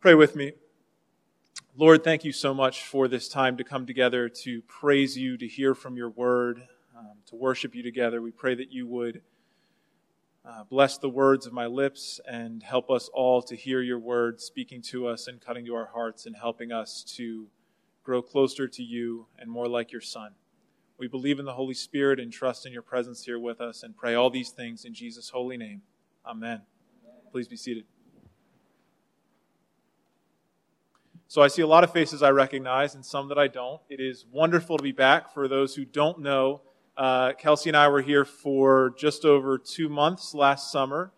Pray with me. Lord, thank you so much for this time to come together to praise you, to hear from your word, um, to worship you together. We pray that you would uh, bless the words of my lips and help us all to hear your word speaking to us and cutting to our hearts and helping us to grow closer to you and more like your Son. We believe in the Holy Spirit and trust in your presence here with us and pray all these things in Jesus' holy name. Amen. Please be seated. So I see a lot of faces I recognize and some that I don't. It is wonderful to be back. For those who don't know, uh, Kelsey and I were here for just over two months last summer.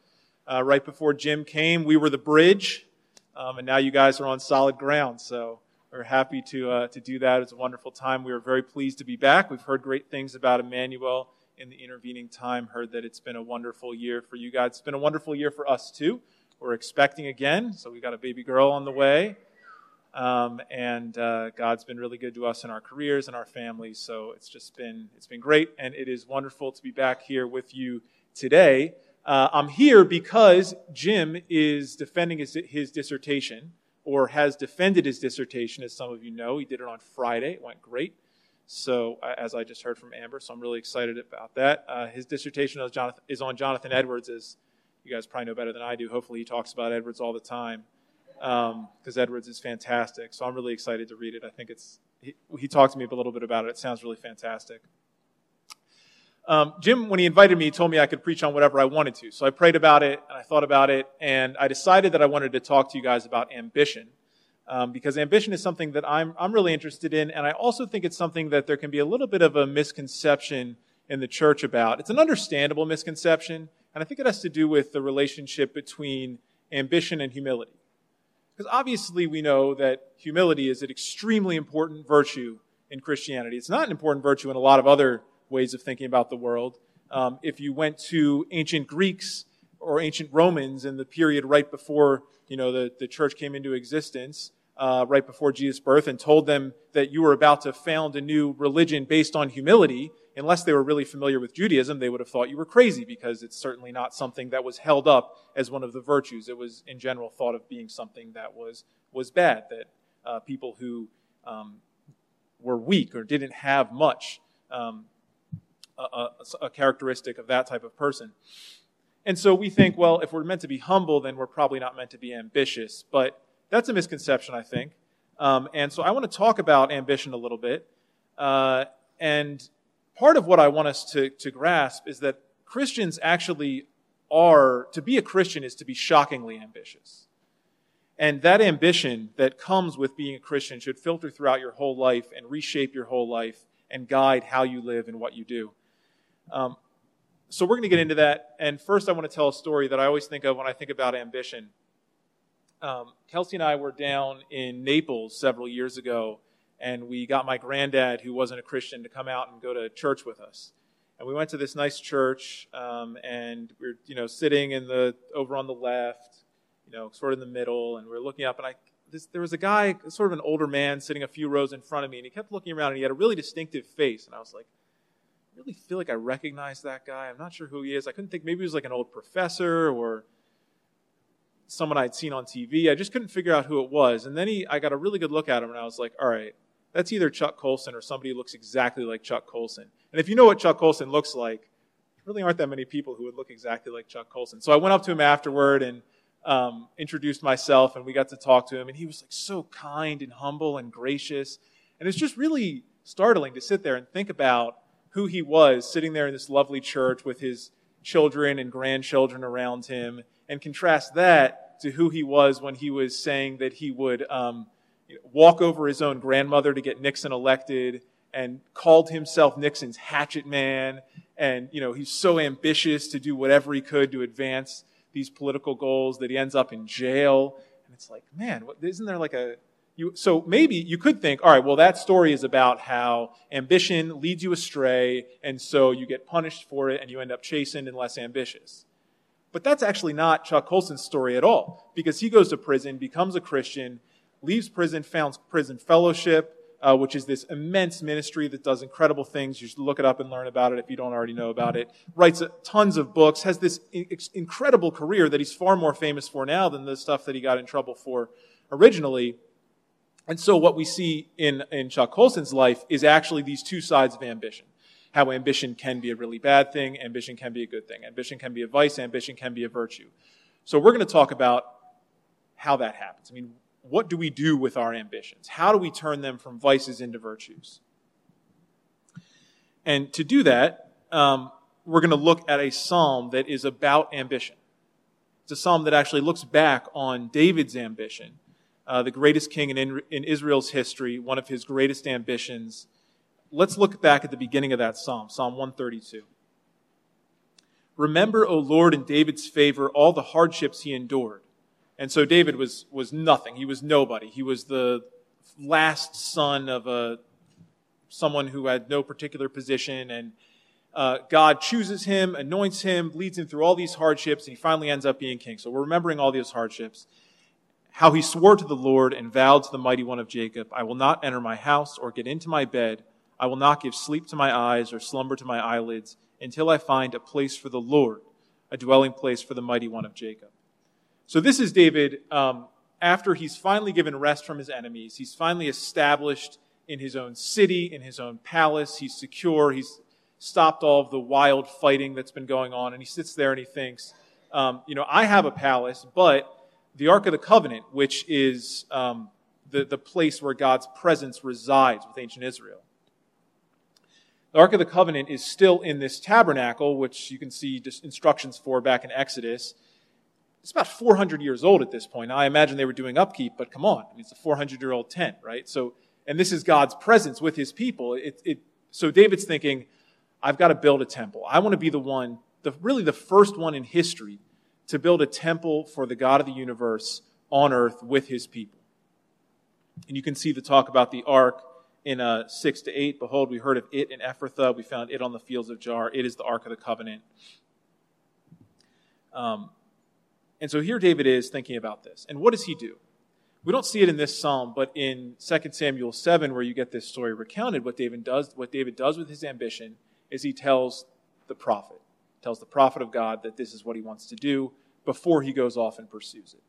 Uh, right before Jim came, we were the bridge, um, and now you guys are on solid ground. So we're happy to uh, to do that. It's a wonderful time. We are very pleased to be back. We've heard great things about Emmanuel in the intervening time. Heard that it's been a wonderful year for you guys. It's been a wonderful year for us too. We're expecting again, so we got a baby girl on the way. Um, and uh, God's been really good to us in our careers and our families. So it's just been it's been great, and it is wonderful to be back here with you today. Uh, I'm here because Jim is defending his, his dissertation, or has defended his dissertation, as some of you know. He did it on Friday. It went great. So, uh, as I just heard from Amber, so I'm really excited about that. Uh, his dissertation is, Jonathan, is on Jonathan Edwards, as you guys probably know better than I do. Hopefully, he talks about Edwards all the time because um, Edwards is fantastic. So I'm really excited to read it. I think it's he, he, talked to me a little bit about it. It sounds really fantastic. Um, Jim, when he invited me, he told me I could preach on whatever I wanted to. So I prayed about it and I thought about it, and I decided that I wanted to talk to you guys about ambition. Um, because ambition is something that I'm, I'm really interested in, and I also think it's something that there can be a little bit of a misconception in the church about. It's an understandable misconception, and I think it has to do with the relationship between ambition and humility. Because obviously we know that humility is an extremely important virtue in Christianity. It's not an important virtue in a lot of other ways of thinking about the world. Um, if you went to ancient Greeks or ancient Romans in the period right before you know the, the church came into existence, uh, right before Jesus' birth, and told them that you were about to found a new religion based on humility, unless they were really familiar with Judaism, they would have thought you were crazy because it's certainly not something that was held up as one of the virtues. It was, in general, thought of being something that was, was bad, that uh, people who um, were weak or didn't have much, um, a, a, a characteristic of that type of person. And so we think, well, if we're meant to be humble, then we're probably not meant to be ambitious. But that's a misconception, I think. Um, and so I want to talk about ambition a little bit. Uh, and part of what I want us to, to grasp is that Christians actually are, to be a Christian is to be shockingly ambitious. And that ambition that comes with being a Christian should filter throughout your whole life and reshape your whole life and guide how you live and what you do. Um, so we're going to get into that. And first, I want to tell a story that I always think of when I think about ambition. Um, Kelsey and I were down in Naples several years ago and we got my granddad, who wasn't a Christian, to come out and go to church with us. And we went to this nice church, um, and we are you know, sitting in the over on the left, you know, sort of in the middle, and we are looking up, and I this, there was a guy, sort of an older man, sitting a few rows in front of me, and he kept looking around, and he had a really distinctive face, and I was like, I really feel like I recognize that guy. I'm not sure who he is. I couldn't think. Maybe he was like an old professor or someone I'd seen on TV. I just couldn't figure out who it was. And then he, I got a really good look at him, and I was like, all right, that's either Chuck Colson or somebody who looks exactly like Chuck Colson. And if you know what Chuck Colson looks like, really aren't that many people who would look exactly like Chuck Colson. So I went up to him afterward and um, introduced myself, and we got to talk to him. And he was like so kind and humble and gracious. And it's just really startling to sit there and think about who he was sitting there in this lovely church with his children and grandchildren around him, and contrast that to who he was when he was saying that he would. Um, walk over his own grandmother to get Nixon elected and called himself Nixon's hatchet man. And, you know, he's so ambitious to do whatever he could to advance these political goals that he ends up in jail. And it's like, man, isn't there like a, you, so maybe you could think, all right, well, that story is about how ambition leads you astray, and so you get punished for it, and you end up chastened and less ambitious. But that's actually not Chuck Colson's story at all, because he goes to prison, becomes a Christian, leaves prison, founds prison fellowship, uh, which is this immense ministry that does incredible things. You should look it up and learn about it if you don't already know about it. Writes tons of books, has this incredible career that he's far more famous for now than the stuff that he got in trouble for originally. And so what we see in, in Chuck Colson's life is actually these two sides of ambition. How ambition can be a really bad thing, ambition can be a good thing. Ambition can be a vice, ambition can be a virtue. So we're going to talk about how that happens. I mean, what do we do with our ambitions? How do we turn them from vices into virtues? And to do that, um, we're going to look at a psalm that is about ambition. It's a psalm that actually looks back on David's ambition, uh, the greatest king in, in Israel's history, one of his greatest ambitions. Let's look back at the beginning of that psalm, Psalm 132. Remember, O Lord, in David's favor, all the hardships he endured and so David was, was nothing. He was nobody. He was the last son of a, someone who had no particular position. And uh, God chooses him, anoints him, leads him through all these hardships, and he finally ends up being king. So we're remembering all these hardships. How he swore to the Lord and vowed to the mighty one of Jacob, I will not enter my house or get into my bed. I will not give sleep to my eyes or slumber to my eyelids until I find a place for the Lord, a dwelling place for the mighty one of Jacob. So this is David um, after he's finally given rest from his enemies. He's finally established in his own city, in his own palace. He's secure. He's stopped all of the wild fighting that's been going on. And he sits there and he thinks, um, you know, I have a palace, but the Ark of the Covenant, which is um, the, the place where God's presence resides with ancient Israel. The Ark of the Covenant is still in this tabernacle, which you can see instructions for back in Exodus it's about 400 years old at this point. Now, I imagine they were doing upkeep, but come on. I mean, it's a 400 year old tent, right? So, and this is God's presence with his people. It, it, so David's thinking, I've got to build a temple. I want to be the one, the, really the first one in history to build a temple for the God of the universe on earth with his people. And you can see the talk about the ark in uh, 6 to 8. Behold, we heard of it in Ephrathah. We found it on the fields of Jaar. It is the ark of the covenant. Um, and so here David is thinking about this. And what does he do? We don't see it in this psalm, but in 2 Samuel 7, where you get this story recounted, what David does, what David does with his ambition is he tells the prophet, tells the prophet of God that this is what he wants to do before he goes off and pursues it.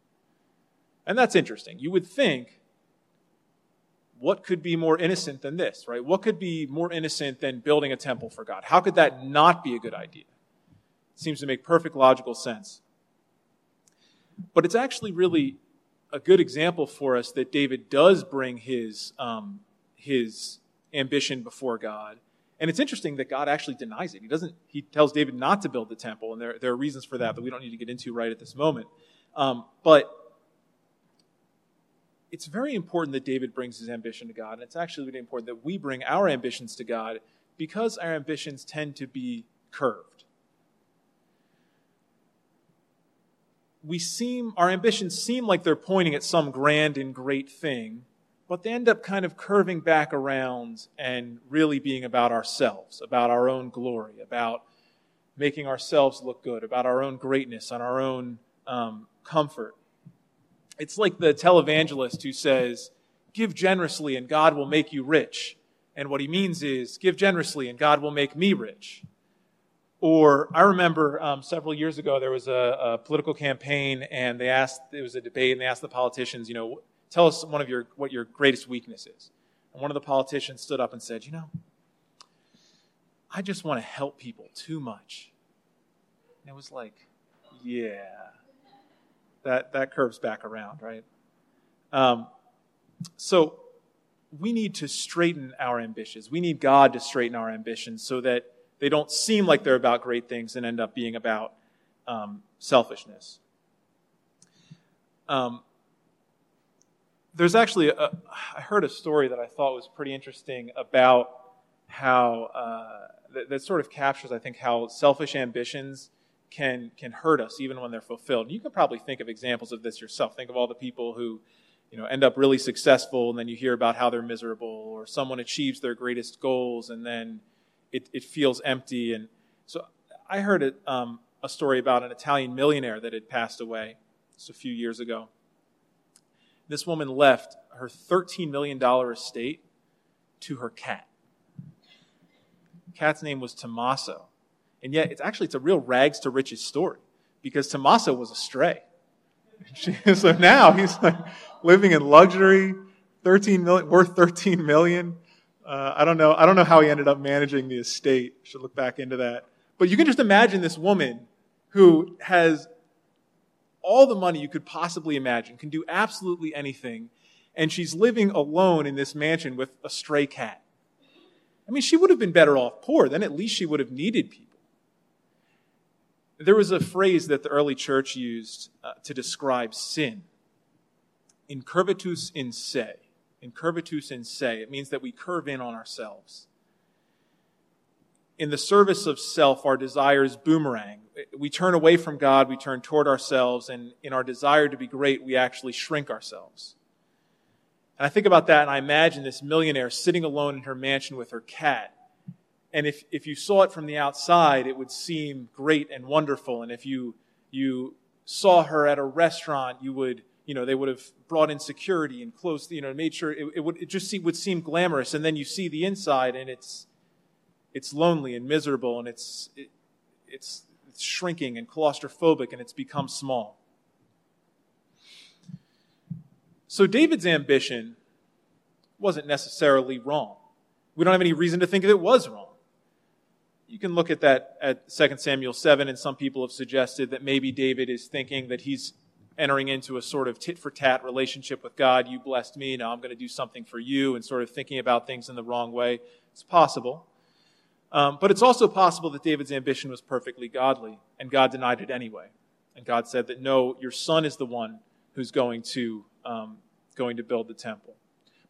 And that's interesting. You would think, what could be more innocent than this, right? What could be more innocent than building a temple for God? How could that not be a good idea? It seems to make perfect logical sense. But it's actually really a good example for us that David does bring his, um, his ambition before God. And it's interesting that God actually denies it. He doesn't, he tells David not to build the temple, and there, there are reasons for that that we don't need to get into right at this moment. Um, but it's very important that David brings his ambition to God, and it's actually really important that we bring our ambitions to God because our ambitions tend to be curved. We seem, our ambitions seem like they're pointing at some grand and great thing, but they end up kind of curving back around and really being about ourselves, about our own glory, about making ourselves look good, about our own greatness and our own um, comfort. It's like the televangelist who says, Give generously and God will make you rich. And what he means is, Give generously and God will make me rich. Or I remember um, several years ago there was a, a, political campaign, and they asked it was a debate, and they asked the politicians, you know, tell us one of your what your greatest weakness is. And one of the politicians stood up and said, you know, I just want to help people too much. And it was like, yeah, that that curves back around, right? Um, so we need to straighten our ambitions. We need God to straighten our ambitions so that they don't seem like they're about great things and end up being about um, selfishness. Um, there's actually, a, I heard a story that I thought was pretty interesting about how, uh, that, that, sort of captures, I think, how selfish ambitions can, can hurt us even when they're fulfilled. You can probably think of examples of this yourself. Think of all the people who, you know, end up really successful and then you hear about how they're miserable, or someone achieves their greatest goals and then it, it feels empty. And so I heard um, a story about an Italian millionaire that had passed away just a few years ago. This woman left her $13 million estate to her cat. Cat's name was Tommaso. And yet, it's actually it's a real rags to riches story because Tommaso was a stray. so now he's like living in luxury, 13 million, worth 13 million. Uh, I don't know. I don't know how he ended up managing the estate. Should look back into that. But you can just imagine this woman who has all the money you could possibly imagine, can do absolutely anything, and she's living alone in this mansion with a stray cat. I mean, she would have been better off poor. Then at least she would have needed people. There was a phrase that the early church used uh, to describe sin incurvatus in se. Incurvatus in se. It means that we curve in on ourselves. In the service of self, our desires boomerang. We turn away from God, we turn toward ourselves, and in our desire to be great, we actually shrink ourselves. And I think about that, and I imagine this millionaire sitting alone in her mansion with her cat and if, if you saw it from the outside, it would seem great and wonderful. And if you, you saw her at a restaurant, you would, you know, they would have brought in security and closed, you know, made sure it, it would, it just see, would seem glamorous. And then you see the inside and it's, it's lonely and miserable and it's, it, it's, it's shrinking and claustrophobic and it's become small. So David's ambition wasn't necessarily wrong. We don't have any reason to think it was wrong you can look at that at 2 Samuel 7, and some people have suggested that maybe David is thinking that he's entering into a sort of tit for tat relationship with God. You blessed me, now I'm going to do something for you, and sort of thinking about things in the wrong way. It's possible. Um, but it's also possible that David's ambition was perfectly godly, and God denied it anyway. And God said that no, your son is the one who's going to, um, going to build the temple.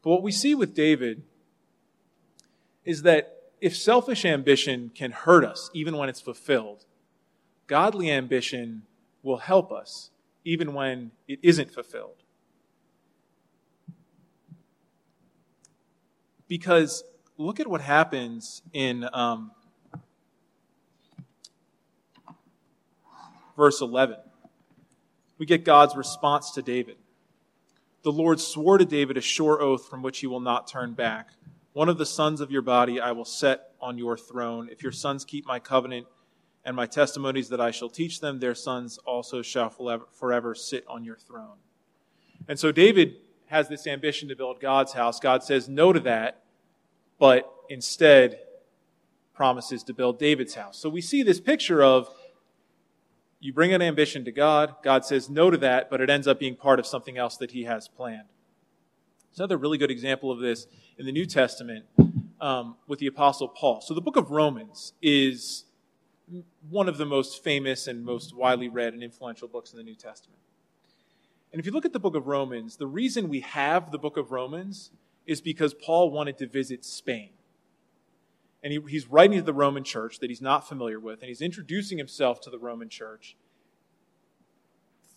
But what we see with David is that if selfish ambition can hurt us even when it's fulfilled, godly ambition will help us even when it isn't fulfilled. Because look at what happens in um, verse 11. We get God's response to David. The Lord swore to David a sure oath from which he will not turn back one of the sons of your body I will set on your throne. If your sons keep my covenant and my testimonies that I shall teach them, their sons also shall forever sit on your throne. And so David has this ambition to build God's house. God says no to that, but instead promises to build David's house. So we see this picture of you bring an ambition to God, God says no to that, but it ends up being part of something else that he has planned. It's another really good example of this in the New Testament um, with the Apostle Paul. So the book of Romans is one of the most famous and most widely read and influential books in the New Testament. And if you look at the book of Romans, the reason we have the book of Romans is because Paul wanted to visit Spain. And he, he's writing to the Roman church that he's not familiar with, and he's introducing himself to the Roman church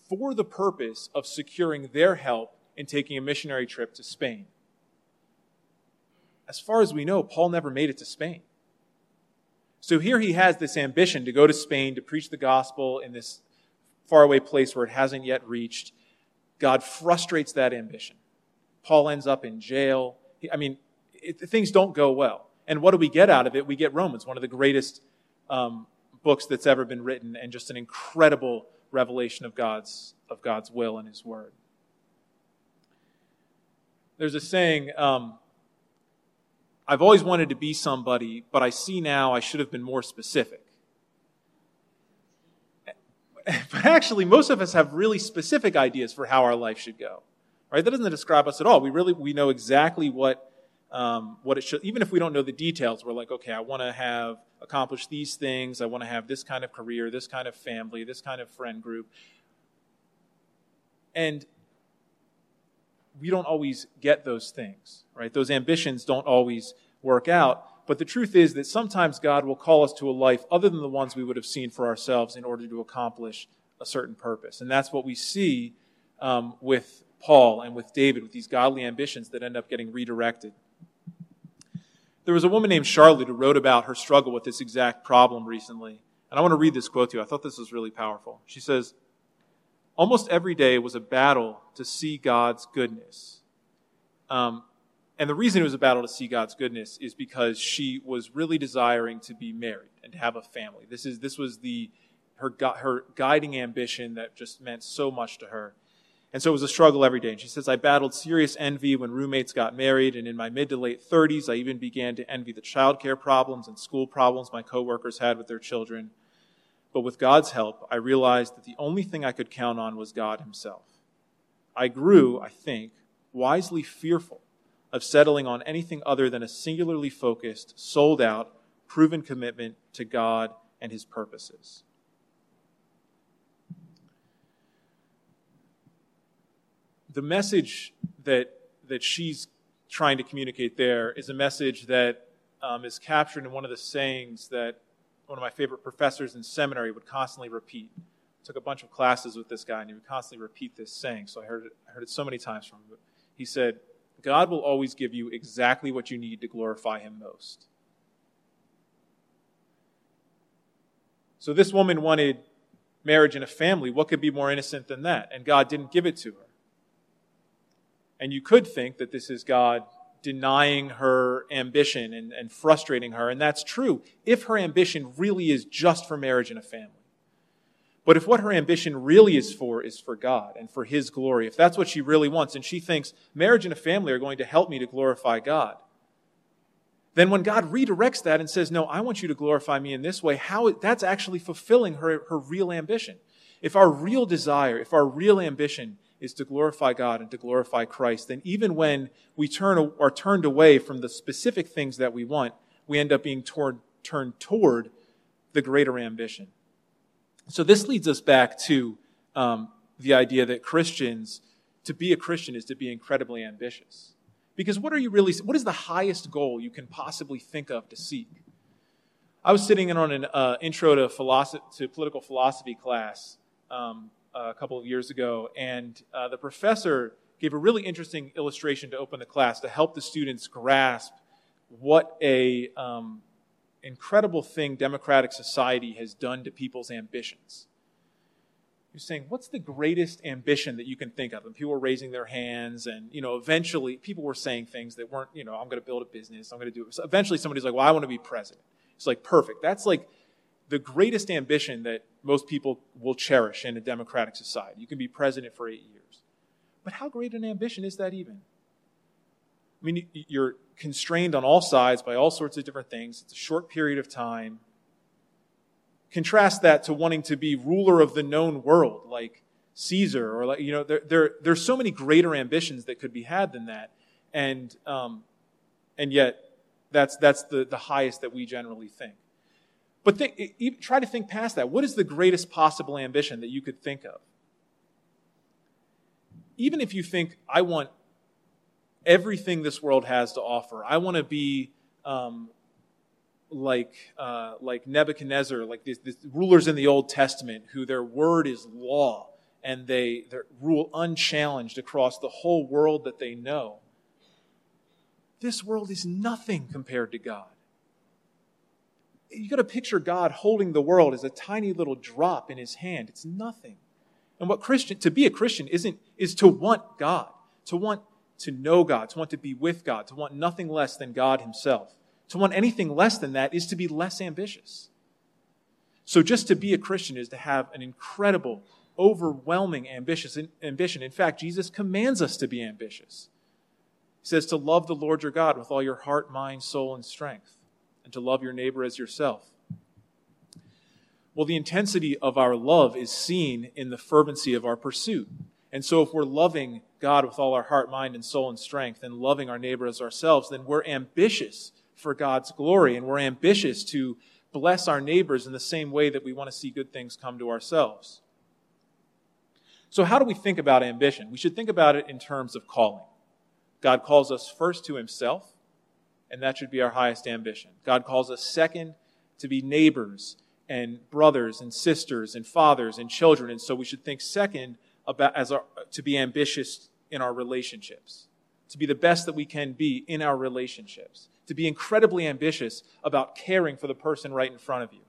for the purpose of securing their help in taking a missionary trip to Spain as far as we know, Paul never made it to Spain. So here he has this ambition to go to Spain to preach the gospel in this faraway place where it hasn't yet reached. God frustrates that ambition. Paul ends up in jail. I mean, it, things don't go well. And what do we get out of it? We get Romans, one of the greatest um, books that's ever been written, and just an incredible revelation of God's of God's will and His Word. There's a saying. Um, I've always wanted to be somebody, but I see now I should have been more specific. But actually, most of us have really specific ideas for how our life should go. Right? That doesn't describe us at all. We really we know exactly what um, what it should. Even if we don't know the details, we're like, okay, I want to have accomplished these things. I want to have this kind of career, this kind of family, this kind of friend group. And we don't always get those things, right? Those ambitions don't always work out. But the truth is that sometimes God will call us to a life other than the ones we would have seen for ourselves in order to accomplish a certain purpose. And that's what we see um, with Paul and with David, with these godly ambitions that end up getting redirected. There was a woman named Charlotte who wrote about her struggle with this exact problem recently. And I want to read this quote to you. I thought this was really powerful. She says, Almost every day was a battle to see God's goodness. Um, and the reason it was a battle to see God's goodness is because she was really desiring to be married and to have a family. This is this was the her her guiding ambition that just meant so much to her. And so it was a struggle every day. And she says, I battled serious envy when roommates got married, and in my mid to late 30s, I even began to envy the childcare problems and school problems my coworkers had with their children. But with God's help, I realized that the only thing I could count on was God Himself. I grew, I think, wisely fearful of settling on anything other than a singularly focused, sold out, proven commitment to God and His purposes. The message that, that she's trying to communicate there is a message that um, is captured in one of the sayings that one of my favorite professors in seminary would constantly repeat. I took a bunch of classes with this guy, and he would constantly repeat this saying. So I heard it, I heard it so many times from him. He said, God will always give you exactly what you need to glorify Him most. So this woman wanted marriage and a family. What could be more innocent than that? And God didn't give it to her. And you could think that this is God denying her ambition and, and frustrating her. And that's true if her ambition really is just for marriage and a family. But if what her ambition really is for is for God and for His glory, if that's what she really wants, and she thinks marriage and a family are going to help me to glorify God, then when God redirects that and says, No, I want you to glorify me in this way, how that's actually fulfilling her, her real ambition. If our real desire, if our real ambition is to glorify God and to glorify Christ, then even when we turn are turned away from the specific things that we want, we end up being toward, turned toward the greater ambition. So this leads us back to um, the idea that Christians, to be a Christian is to be incredibly ambitious. Because what are you really, what is the highest goal you can possibly think of to seek? I was sitting in on an uh, intro to, philosophy, to political philosophy class um, a couple of years ago, and uh, the professor gave a really interesting illustration to open the class to help the students grasp what a um, incredible thing democratic society has done to people's ambitions. You're saying, what's the greatest ambition that you can think of? And people were raising their hands, and you know, eventually people were saying things that weren't, you know, I'm going to build a business, I'm going to do it. So eventually somebody's like, well, I want to be president. It's like perfect. That's like the greatest ambition that most people will cherish in a democratic society. You can be president for eight years. But how great an ambition is that even? I mean, you're constrained on all sides by all sorts of different things. It's a short period of time. Contrast that to wanting to be ruler of the known world, like Caesar, or like, you know, there, there, there's so many greater ambitions that could be had than that. And, um, and yet, that's, that's the, the highest that we generally think. But think, try to think past that. What is the greatest possible ambition that you could think of? Even if you think, I want everything this world has to offer. I want to be um, like uh, like Nebuchadnezzar, like these, rulers in the Old Testament, who their word is law and they rule unchallenged across the whole world that they know. This world is nothing compared to God. You got to picture God holding the world as a tiny little drop in His hand. It's nothing. And what Christian to be a Christian isn't is to want God, to want to know God, to want to be with God, to want nothing less than God Himself. To want anything less than that is to be less ambitious. So, just to be a Christian is to have an incredible, overwhelming ambitious ambition. In fact, Jesus commands us to be ambitious. He says to love the Lord your God with all your heart, mind, soul, and strength, and to love your neighbor as yourself. Well, the intensity of our love is seen in the fervency of our pursuit. And so, if we're loving God with all our heart, mind, and soul and strength, and loving our neighbor as ourselves, then we're ambitious for God's glory, and we're ambitious to bless our neighbors in the same way that we want to see good things come to ourselves. So, how do we think about ambition? We should think about it in terms of calling. God calls us first to Himself, and that should be our highest ambition. God calls us second to be neighbors and brothers and sisters and fathers and children, and so we should think second about as our, to be ambitious in our relationships, to be the best that we can be in our relationships, to be incredibly ambitious about caring for the person right in front of you,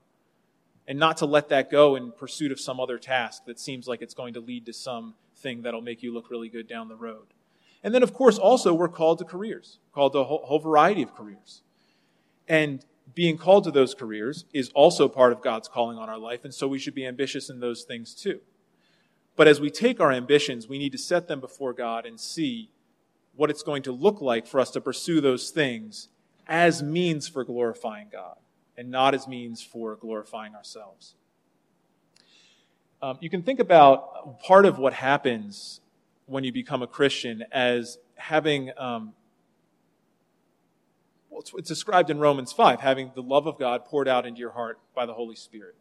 and not to let that go in pursuit of some other task that seems like it's going to lead to some thing that'll make you look really good down the road. And then, of course, also we're called to careers, called to a whole, variety of careers. And being called to those careers is also part of God's calling on our life, and so we should be ambitious in those things too. But as we take our ambitions, we need to set them before God and see what it's going to look like for us to pursue those things as means for glorifying God and not as means for glorifying ourselves. Um, you can think about part of what happens when you become a Christian as having, um, well, it's, it's described in Romans 5, having the love of God poured out into your heart by the Holy Spirit.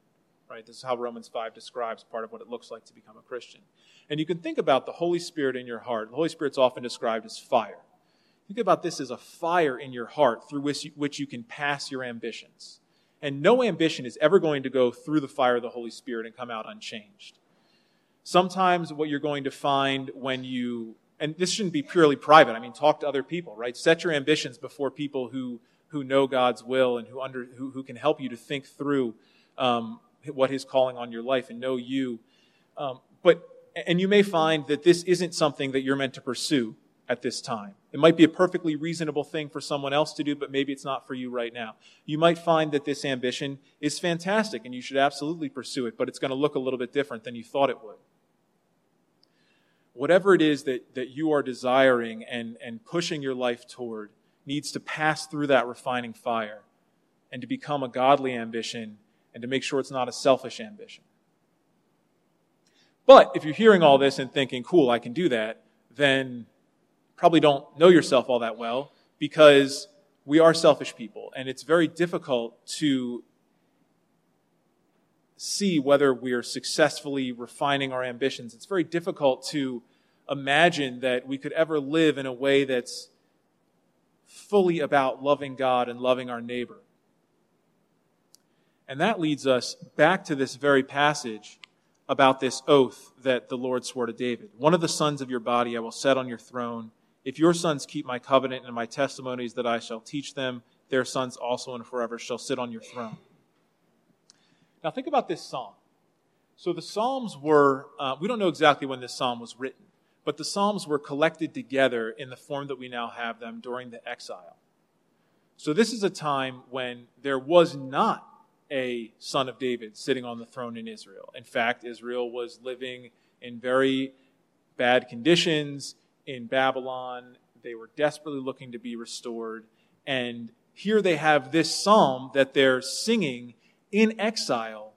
Right? This is how Romans 5 describes part of what it looks like to become a Christian. And you can think about the Holy Spirit in your heart. The Holy Spirit's often described as fire. Think about this as a fire in your heart through which you, which you can pass your ambitions. And no ambition is ever going to go through the fire of the Holy Spirit and come out unchanged. Sometimes what you're going to find when you, and this shouldn't be purely private, I mean, talk to other people, right? Set your ambitions before people who, who know God's will and who, under, who, who can help you to think through um, what His calling on your life and know you. Um, but, and you may find that this isn't something that you're meant to pursue at this time. It might be a perfectly reasonable thing for someone else to do, but maybe it's not for you right now. You might find that this ambition is fantastic and you should absolutely pursue it, but it's going to look a little bit different than you thought it would. Whatever it is that, that you are desiring and, and pushing your life toward needs to pass through that refining fire and to become a godly ambition and to make sure it's not a selfish ambition. But if you're hearing all this and thinking, cool, I can do that, then probably don't know yourself all that well because we are selfish people and it's very difficult to see whether we are successfully refining our ambitions. It's very difficult to imagine that we could ever live in a way that's fully about loving God and loving our neighbor. And that leads us back to this very passage about this oath that the Lord swore to David. One of the sons of your body I will set on your throne if your sons keep my covenant and my testimonies that I shall teach them, their sons also and forever shall sit on your throne. Now, think about this psalm. So, the Psalms were, uh, we don't know exactly when this psalm was written, but the Psalms were collected together in the form that we now have them during the exile. So, this is a time when there was not a son of David sitting on the throne in Israel. In fact, Israel was living in very bad conditions in Babylon. They were desperately looking to be restored. And here they have this psalm that they're singing in exile.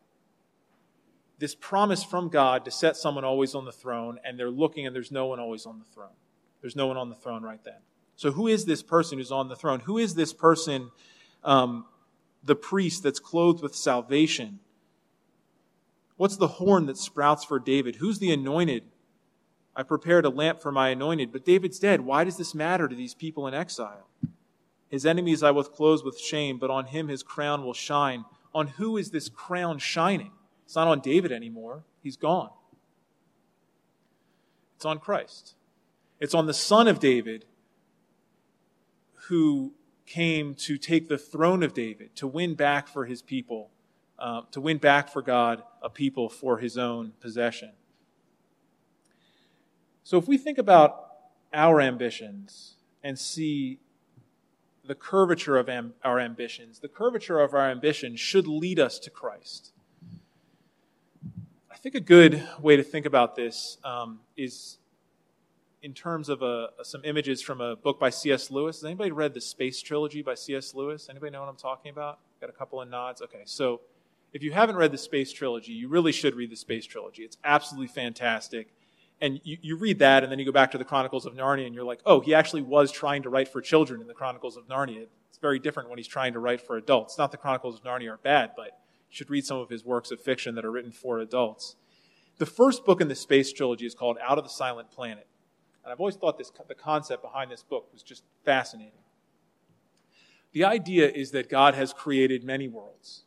This promise from God to set someone always on the throne, and they're looking and there's no one always on the throne. There's no one on the throne right then. So, who is this person who's on the throne? Who is this person, um, the priest that's clothed with salvation? What's the horn that sprouts for David? Who's the anointed I prepared a lamp for my anointed, but David's dead. Why does this matter to these people in exile? His enemies I will clothe with shame, but on him his crown will shine. On who is this crown shining? It's not on David anymore. He's gone. It's on Christ. It's on the Son of David who came to take the throne of David, to win back for his people, uh, to win back for God a people for his own possession. So if we think about our ambitions and see the curvature of am- our ambitions, the curvature of our ambition should lead us to Christ. I think a good way to think about this um, is in terms of a, some images from a book by C.S. Lewis. Has anybody read the Space Trilogy by C.S. Lewis? Anybody know what I'm talking about? Got a couple of nods. Okay, so if you haven't read the Space Trilogy, you really should read the Space Trilogy. It's absolutely fantastic and you, you read that, and then you go back to the Chronicles of Narnia, and you're like, oh, he actually was trying to write for children in the Chronicles of Narnia. It's very different when he's trying to write for adults. Not the Chronicles of Narnia are bad, but you should read some of his works of fiction that are written for adults. The first book in the space trilogy is called Out of the Silent Planet. And I've always thought this, the concept behind this book was just fascinating. The idea is that God has created many worlds.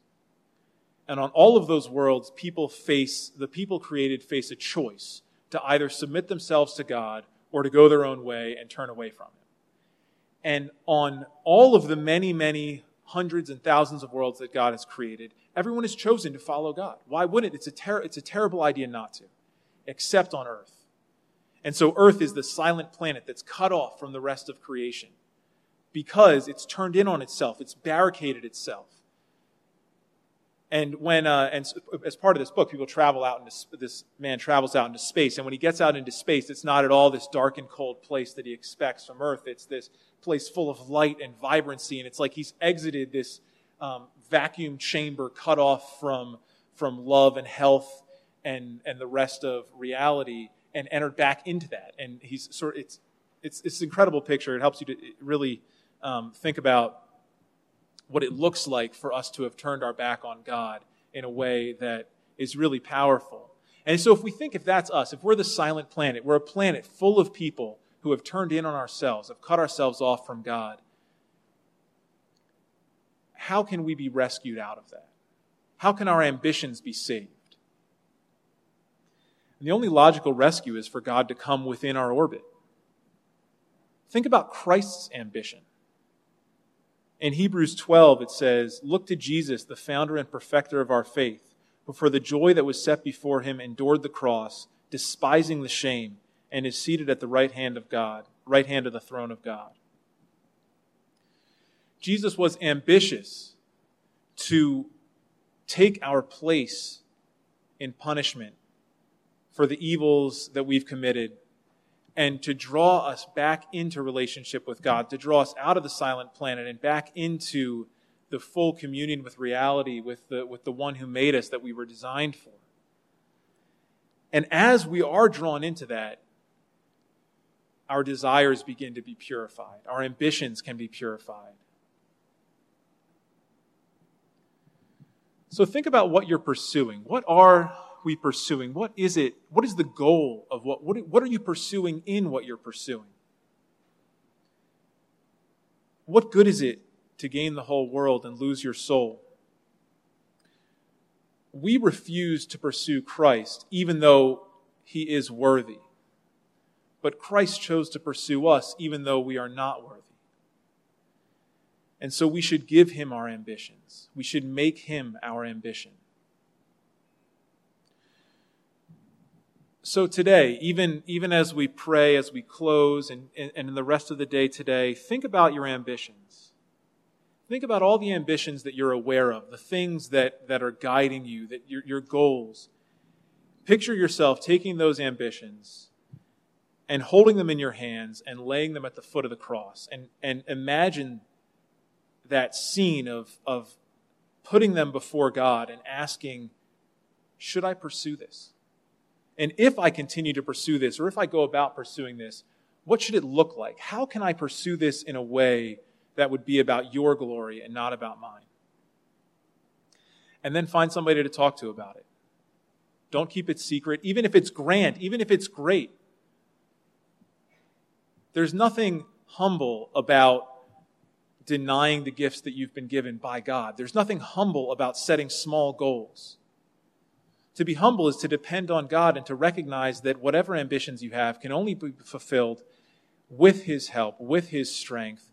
And on all of those worlds, people face, the people created face a choice to either submit themselves to God or to go their own way and turn away from Him. And on all of the many, many hundreds and thousands of worlds that God has created, everyone has chosen to follow God. Why wouldn't it? It's a, ter- it's a terrible idea not to, except on earth. And so Earth is the silent planet that's cut off from the rest of creation because it's turned in on itself, it's barricaded itself. And when, uh, and as part of this book, people travel out into, this man travels out into space. And when he gets out into space, it's not at all this dark and cold place that he expects from Earth. It's this place full of light and vibrancy. And it's like he's exited this um, vacuum chamber cut off from, from love and health and, and the rest of reality and entered back into that. And he's sort of, it's, it's, it's an incredible picture. It helps you to really um, think about what it looks like for us to have turned our back on God in a way that is really powerful. And so, if we think if that's us, if we're the silent planet, we're a planet full of people who have turned in on ourselves, have cut ourselves off from God, how can we be rescued out of that? How can our ambitions be saved? And the only logical rescue is for God to come within our orbit. Think about Christ's ambition. In Hebrews 12, it says, Look to Jesus, the founder and perfecter of our faith, who for the joy that was set before him endured the cross, despising the shame, and is seated at the right hand of God, right hand of the throne of God. Jesus was ambitious to take our place in punishment for the evils that we've committed and to draw us back into relationship with God, to draw us out of the silent planet and back into the full communion with reality, with the, with the one who made us that we were designed for. And as we are drawn into that, our desires begin to be purified, our ambitions can be purified. So think about what you're pursuing. What are we pursuing? What is it? What is the goal of what, what, are you pursuing in what you're pursuing? What good is it to gain the whole world and lose your soul? We refuse to pursue Christ even though he is worthy. But Christ chose to pursue us even though we are not worthy. And so we should give him our ambitions. We should make him our ambition. So today, even, even as we pray, as we close, and, and, and in the rest of the day today, think about your ambitions. Think about all the ambitions that you're aware of, the things that, that are guiding you, that your, your goals. Picture yourself taking those ambitions and holding them in your hands and laying them at the foot of the cross. And, and imagine that scene of, of putting them before God and asking, Should I pursue this? And if I continue to pursue this, or if I go about pursuing this, what should it look like? How can I pursue this in a way that would be about your glory and not about mine? And then find somebody to talk to about it. Don't keep it secret, even if it's grand, even if it's great. There's nothing humble about denying the gifts that you've been given by God. There's nothing humble about setting small goals. To be humble is to depend on God and to recognize that whatever ambitions you have can only be fulfilled with His help, with His strength,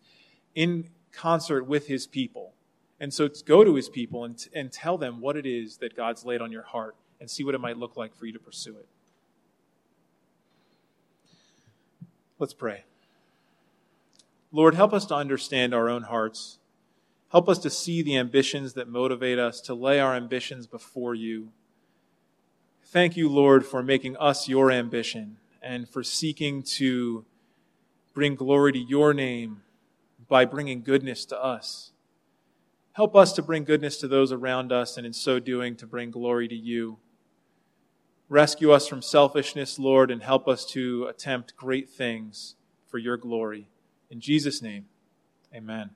in concert with His people. And so go to His people and, and tell them what it is that God's laid on your heart and see what it might look like for you to pursue it. Let's pray. Lord, help us to understand our own hearts. Help us to see the ambitions that motivate us, to lay our ambitions before you Thank you, Lord, for making us your ambition and for seeking to bring glory to your name by bringing goodness to us. Help us to bring goodness to those around us, and in so doing, to bring glory to you. Rescue us from selfishness, Lord, and help us to attempt great things for your glory. In Jesus' name, amen.